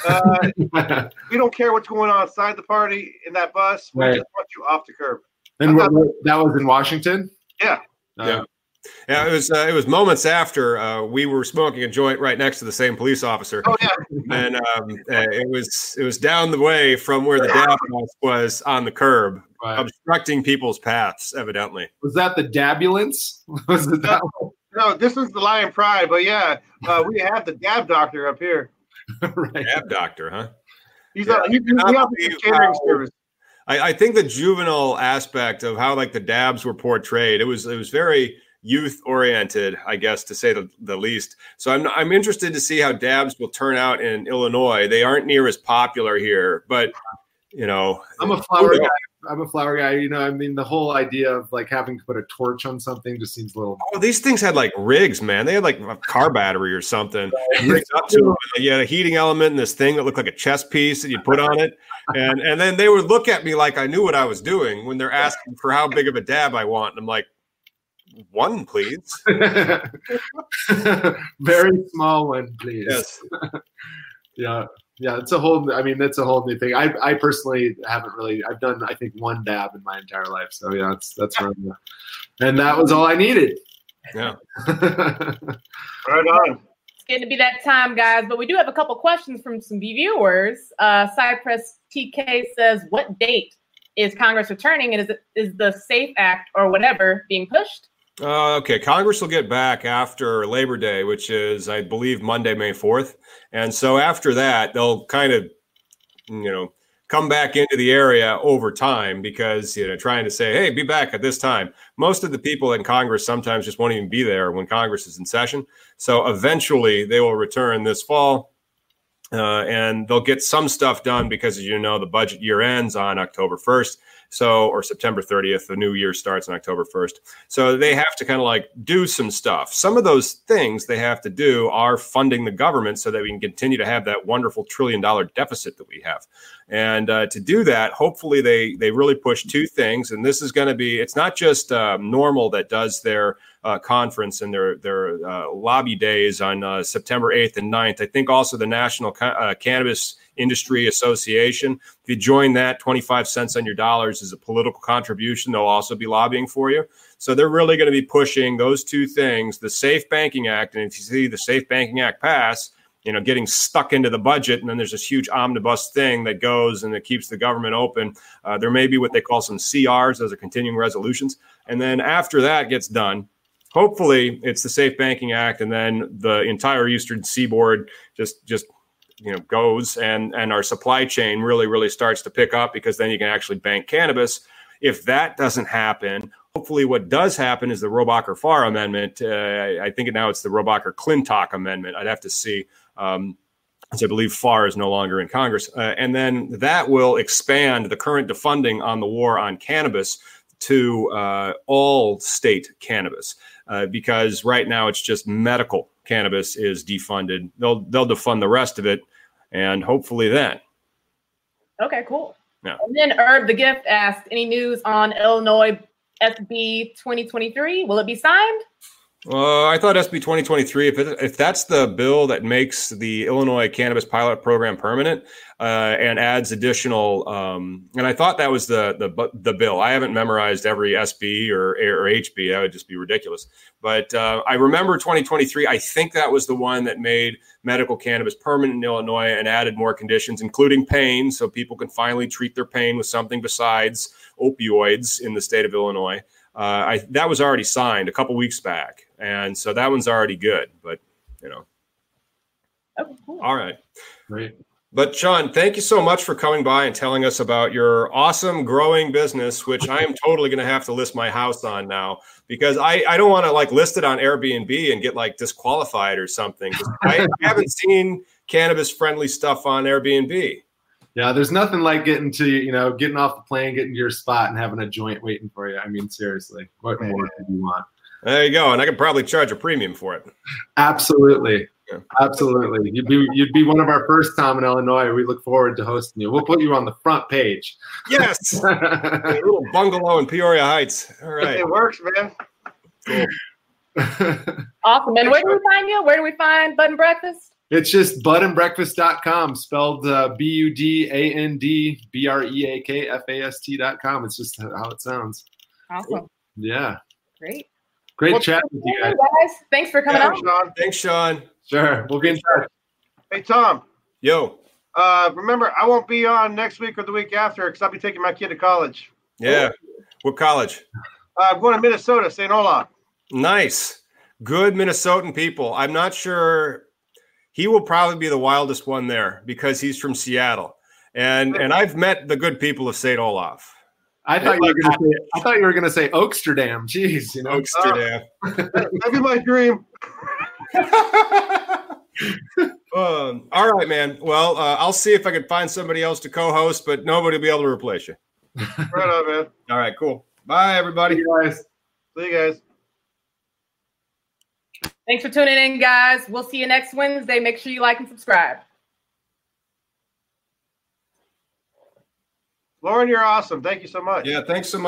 Uh, we don't care what's going on inside the party in that bus. We Right. just want you off the curb. and what, what- that was in Washington. Yeah. Uh, Yeah. Yeah, it was uh, it was moments after uh, we were smoking a joint right next to the same police officer, Oh yeah. and um, uh, it was it was down the way from where the dab house was on the curb, right. obstructing people's paths. Evidently, Was that the dabulance? Was it that one? No, this was the Lion Pride, but yeah, uh, we have the dab doctor up here. right. dab doctor, huh? He's Yeah, a, he, he cannot offers believe a catering how- service. I, I think the juvenile aspect of how like the dabs were portrayed, it was it was very youth oriented, I guess to say the, the least. So I'm I'm interested to see how dabs will turn out in Illinois. They aren't near as popular here, but you know, I'm a flower guy. I'm a flower guy. You know, I mean, the whole idea of like having to put a torch on something just seems a little. Oh, these things had like rigs, man. They had like a car battery or something. rigged up to them. You had a heating element and this thing that looked like a chess piece that you put on it. And and then they would look at me like I knew what I was doing when they're asking for how big of a dab I want. And I'm like, one, please. Very small one, please. Yes. Yeah. Yeah. It's a whole, I mean, that's a whole new thing. I, I personally haven't really, I've done, I think, one dab in my entire life. So yeah, that's, that's where I'm at. And that was all I needed. Yeah. Right on. It's getting to be that time, guys. But we do have a couple questions from some viewers. Uh, Cypress TK says, "What date is Congress returning, and is it is the Safe Act or whatever being pushed?" Uh, okay, Congress will get back after Labor Day, which is, I believe, Monday, May 4th. And so after that, they'll kind of, you know, come back into the area over time because, you know, trying to say, hey, be back at this time. Most of the people in Congress sometimes just won't even be there when Congress is in session. So eventually they will return this fall. Uh, and they'll get some stuff done because, as you know, the budget year ends on October 1st. So, or September 30th, the new year starts on October 1st. So they have to kind of like do some stuff. Some of those things they have to do are funding the government so that we can continue to have that wonderful trillion dollar deficit that we have. And uh, to do that, hopefully they they really push two things. And this is going to be it's not just uh, NORML that does their uh, conference and their their uh, lobby days on uh, September 8th and 9th. I think also the National Ca- uh, Cannabis Industry Association. If you join that, 25 cents on your dollars is a political contribution. They'll also be lobbying for you. So they're really going to be pushing those two things, the Safe Banking Act. And if you see the Safe Banking Act pass, you know, getting stuck into the budget, and then there's this huge omnibus thing that goes and it keeps the government open. Uh, there may be what they call some CRs, those are continuing resolutions. And then after that gets done, hopefully it's the Safe Banking Act, and then the entire Eastern Seaboard just just you know goes and and our supply chain really really starts to pick up because then you can actually bank cannabis. If that doesn't happen, hopefully what does happen is the Rohrabacher Farr Amendment. Uh, I think now it's the Rohrabacher Clintock Amendment. I'd have to see. Um, as I believe Farr is no longer in Congress. Uh, and then that will expand the current defunding on the war on cannabis to uh, all state cannabis. Uh, because right now it's just medical cannabis is defunded. They'll they'll defund the rest of it, and hopefully then. Okay, cool. Yeah. And then Herb the Gift asked, "Any news on Illinois SB 2023? Will it be signed?" Uh, I thought SB 2023, if, it, if that's the bill that makes the Illinois cannabis pilot program permanent uh, and adds additional, um, and I thought that was the, the the bill. I haven't memorized every SB or, or HB. That would just be ridiculous. But uh, I remember 2023. I think that was the one that made medical cannabis permanent in Illinois and added more conditions, including pain, so people can finally treat their pain with something besides opioids in the state of Illinois. Uh, I, that was already signed a couple weeks back, and so that one's already good. But you know, Okay, cool. all right. Right. But Sean, thank you so much for coming by and telling us about your awesome growing business, which I am totally going to have to list my house on now because I, I don't want to like list it on Airbnb and get like disqualified or something. I, I haven't seen cannabis friendly stuff on Airbnb. Yeah, there's nothing like getting to you know getting off the plane, getting to your spot, and having a joint waiting for you. I mean, seriously, what more do you want? There you go, and I could probably charge a premium for it. Absolutely, Yeah. absolutely. You'd be you'd be one of our first, Tom, in Illinois. We look forward to hosting you. We'll put you on the front page. Yes, a little bungalow in Peoria Heights. All right. It works, man. Awesome. And where do we find you? Where do we find Bud and Breakfast? It's just budandbreakfast.com, spelled uh, B U D A N D B R E A K F A S T.com. It's just how it sounds. Awesome. Yeah. Great. Great Well, chat with you guys. guys. Thanks for coming Yeah, out. Sean. Thanks, Sean. Sure. We'll be in touch. Hey, Tom. Yo. Uh, remember, I won't be on next week or the week after because I'll be taking my kid to college. Yeah. What college? Uh, I'm going to Minnesota, St. Olaf. Nice. Good Minnesotan people. I'm not sure he will probably be the wildest one there because he's from Seattle. And and I've met the good people of St. Olaf. I thought you were gonna say I thought you were gonna say Oaksterdam. Jeez, you know. Amsterdam. That'd be my dream. um, all right, man. Well, uh, I'll see if I can find somebody else to co-host, but nobody will be able to replace you. Right on, man. All right, cool. Bye, everybody. See you guys. See you guys. Thanks for tuning in, guys. We'll see you next Wednesday. Make sure you like and subscribe. Lauren, you're awesome. Thank you so much. Yeah, thanks so much.